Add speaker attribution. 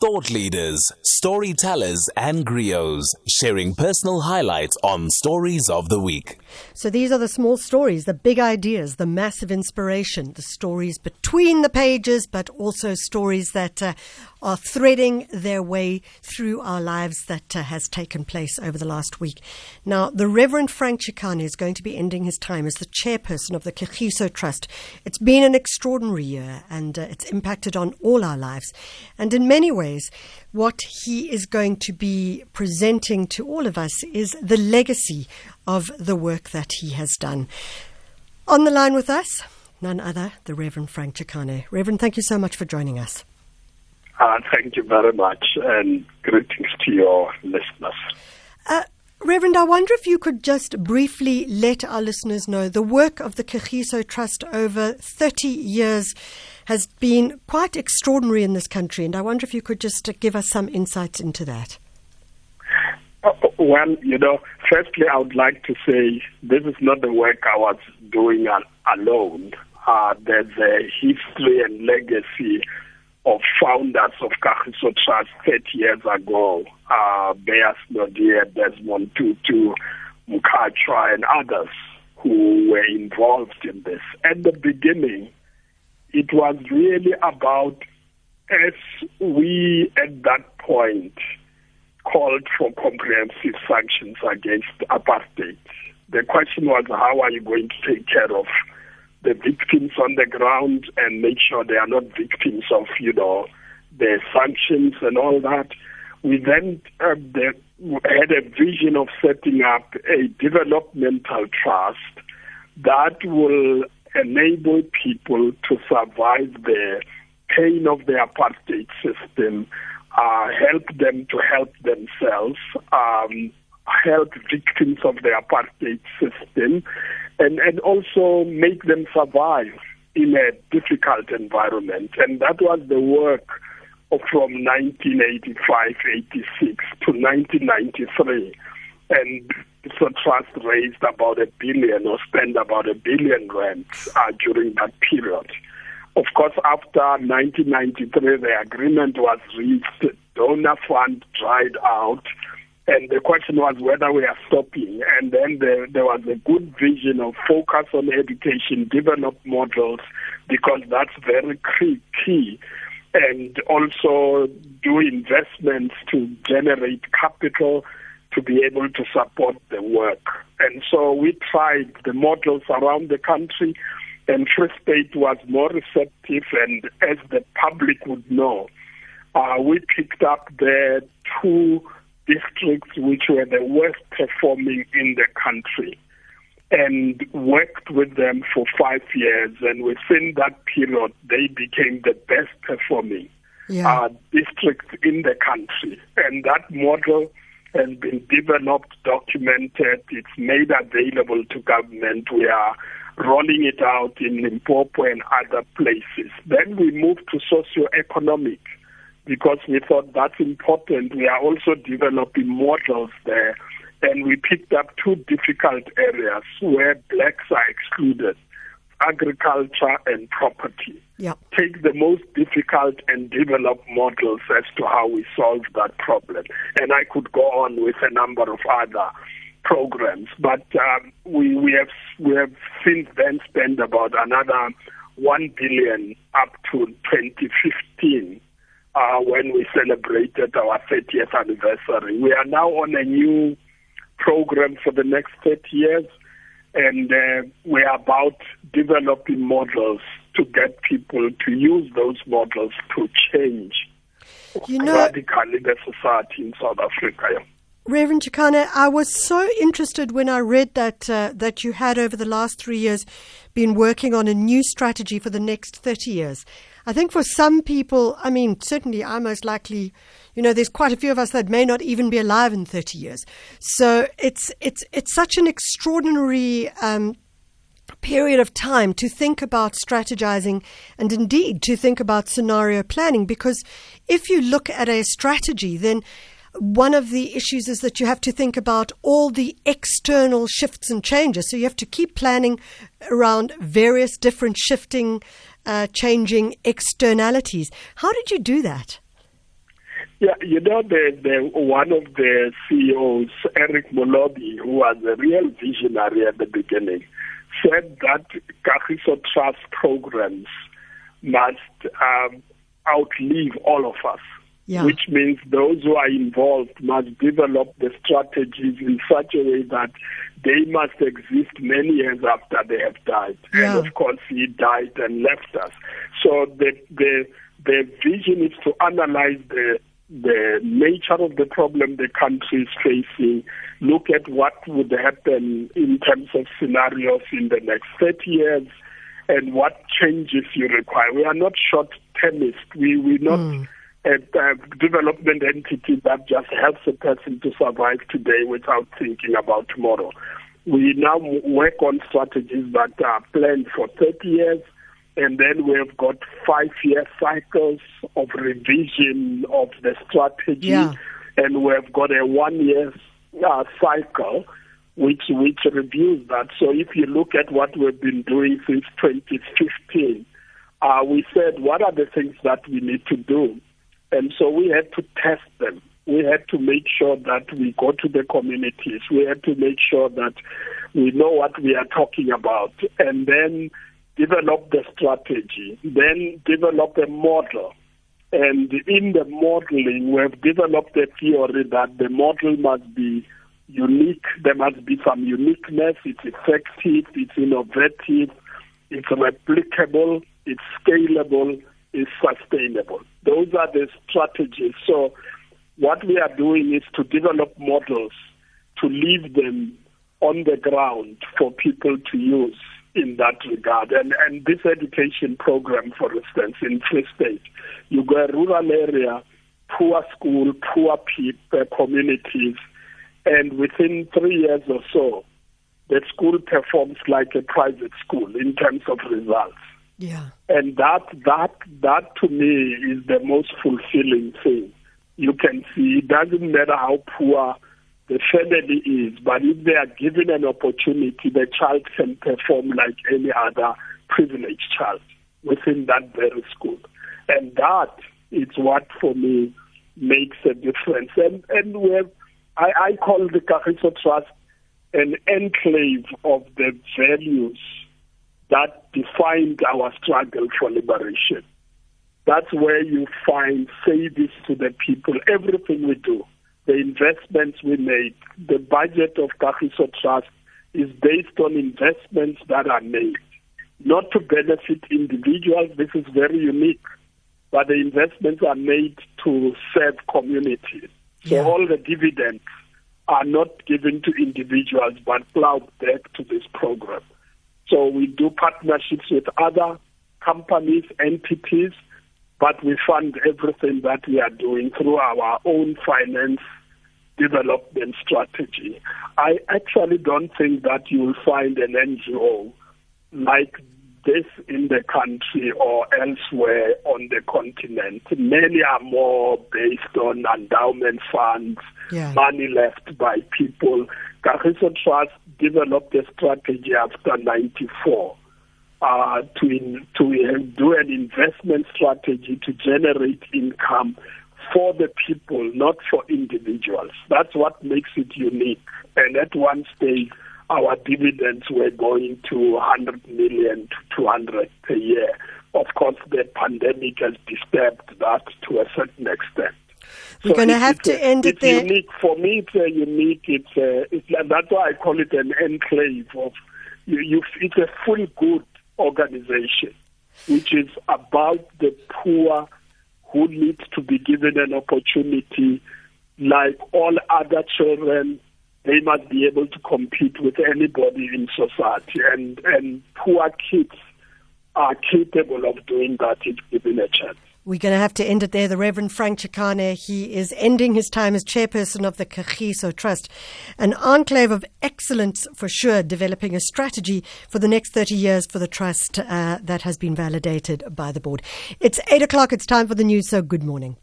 Speaker 1: Thought leaders, storytellers, and griots sharing personal highlights on Stories of the Week.
Speaker 2: So these are the small stories, the big ideas, the massive inspiration, the stories between the pages, but also stories that uh, are threading their way through our lives that uh, has taken place over the last week. Now, the Reverend Frank Chikane is going to be ending his time as the chairperson of the Kagiso Trust. It's been an extraordinary year and uh, it's impacted on all our lives. And in many ways, what he is going to be presenting to all of us is the legacy of the work that he has done. On the line with us, none other, the Reverend Frank Chikane. Reverend, thank you so much for joining us.
Speaker 3: Uh, thank you very much, and greetings to your listeners.
Speaker 2: Uh, Reverend, I wonder if you could just briefly let our listeners know the work of the Kagiso Trust over 30 years has been quite extraordinary in this country, and I wonder if you could just give us some insights into that.
Speaker 3: Uh, well, you know, firstly, I would like to say this is not the work I was doing alone. Uh, there's a history and legacy of founders of Kagiso Trust 30 years ago, uh, Beyers Naudé, Desmond Tutu, Mkhatshwa, and others who were involved in this. At the beginning, it was really about, as we at that point called for comprehensive sanctions against apartheid, the question was how are you going to take care of the victims on the ground and make sure they are not victims of, you know, the sanctions and all that. We then uh, the, had a vision of setting up a developmental trust that will enable people to survive the pain of the apartheid system, uh, help them to help themselves, um, help victims of the apartheid system, and, and also make them survive in a difficult environment. And that was the work from 1985-86 to 1993. And so trust raised about a billion or spent about a billion rands uh, during that period. Of course, after 1993, the agreement was reached, donor fund dried out, and the question was whether we are stopping. And then there, there was a good vision of focus on education, develop models, because that's very key. And also do investments to generate capital to be able to support the work. And so we tried the models around the country, and Free State was more receptive. And as the public would know, uh, we picked up the two districts which were the worst performing in the country and worked with them for five years. And within that period, they became the best performing yeah. uh, districts in the country. And that model has been developed, documented, it's made available to government. We are rolling it out in Limpopo and other places. Then we move to socio-economic because we thought that's important. We are also developing models there, and we picked up two difficult areas where blacks are excluded agriculture and property.
Speaker 2: Yep.
Speaker 3: Take the most difficult and develop models as to how we solve that problem. And I could go on with a number of other programs, but um, we, we have we have since then spent about another one billion up to 2015 uh, when we celebrated our 30th anniversary. We are now on a new program for the next 30 years, and uh, we are about developing models to get people to use those models to change you know, radically the society in South Africa.
Speaker 2: Reverend Chikane, I was so interested when I read that uh, that you had over the last three years been working on a new strategy for the next 30 years. I think for some people, I mean, certainly I most likely, you know, there's quite a few of us that may not even be alive in 30 years. So it's, it's, it's such an extraordinary, um, period of time to think about strategizing and indeed to think about scenario planning because if you look at a strategy, then one of the issues is that you have to think about all the external shifts and changes. So you have to keep planning around various different shifting, uh, changing externalities. How did you do that?
Speaker 3: Yeah, you know, the, the one of the CEOs, Eric Molobi, who was a real visionary at the beginning, said that Kagiso Trust programs must um, outlive all of us. Yeah. Which means those who are involved must develop the strategies in such a way that they must exist many years after they have died. Yeah. And of course, he died and left us. So the the the vision is to analyze the the nature of the problem the country is facing, look at what would happen in terms of scenarios in the next 30 years, and what changes you require. We are not short termists. We we're not. Mm a, a development entity that just helps a person to survive today without thinking about tomorrow. We now work on strategies that are planned for 30 years, and then we've got five year cycles of revision of the strategy, yeah. and we've got a one year uh, cycle which which reviews that. So if you look at what we've been doing since 2015, uh, we said what are the things that we need to do and so we had to test them. We had to make sure that we go to the communities. We had to make sure that we know what we are talking about and then develop the strategy, then develop a model. And in the modeling, we've developed a theory that the model must be unique. There must be some uniqueness. It's effective. It's innovative. It's replicable. It's scalable it's sustainable. Those are the strategies. So what we are doing is to develop models to leave them on the ground for people to use in that regard. And, and this education program, for instance, in Free State, you go a rural area, poor school, poor people, uh, communities, and within three years or so, the school performs like a private school in terms of results.
Speaker 2: Yeah.
Speaker 3: And that that that to me is the most fulfilling thing. You can see it doesn't matter how poor the family is, but if they are given an opportunity, the child can perform like any other privileged child within that very school. And that is what for me makes a difference. And and we have, I, I call the Kagiso Trust an enclave of the values that defined our struggle for liberation. That's where you find service to the people, everything we do, the investments we make, the budget of Kagiso Trust is based on investments that are made, not to benefit individuals. This is very unique, but the investments are made to serve communities. So yeah. all the dividends are not given to individuals, but plowed back to this program. So we do partnerships with other companies, entities, but we fund everything that we are doing through our own finance development strategy. I actually don't think that you will find an NGO like this in the country or elsewhere on the continent. Many are more based on endowment funds, yeah. money left by people. Kagiso Trust developed a strategy after 94 uh, to, in, to do an investment strategy to generate income for the people, not for individuals. That's what makes it unique. And at one stage, our dividends were going to 100 million to 200 a year. Of course, the pandemic has disturbed that to a certain extent.
Speaker 2: We're so going to have to end
Speaker 3: it
Speaker 2: there.
Speaker 3: Unique for me. It's a unique. It's a, it's that's why I call it an enclave of. You, you, it's a full good organization, which is about the poor who need to be given an opportunity, like all other children they must be able to compete with anybody in society. And, and poor kids are capable of doing that if given a chance.
Speaker 2: We're going to have to end it there. The Reverend Frank Chikane, he is ending his time as chairperson of the Kagiso Trust, an enclave of excellence for sure, developing a strategy for the next 30 years for the trust uh, that has been validated by the board. It's 8 o'clock. It's time for the news, so good morning.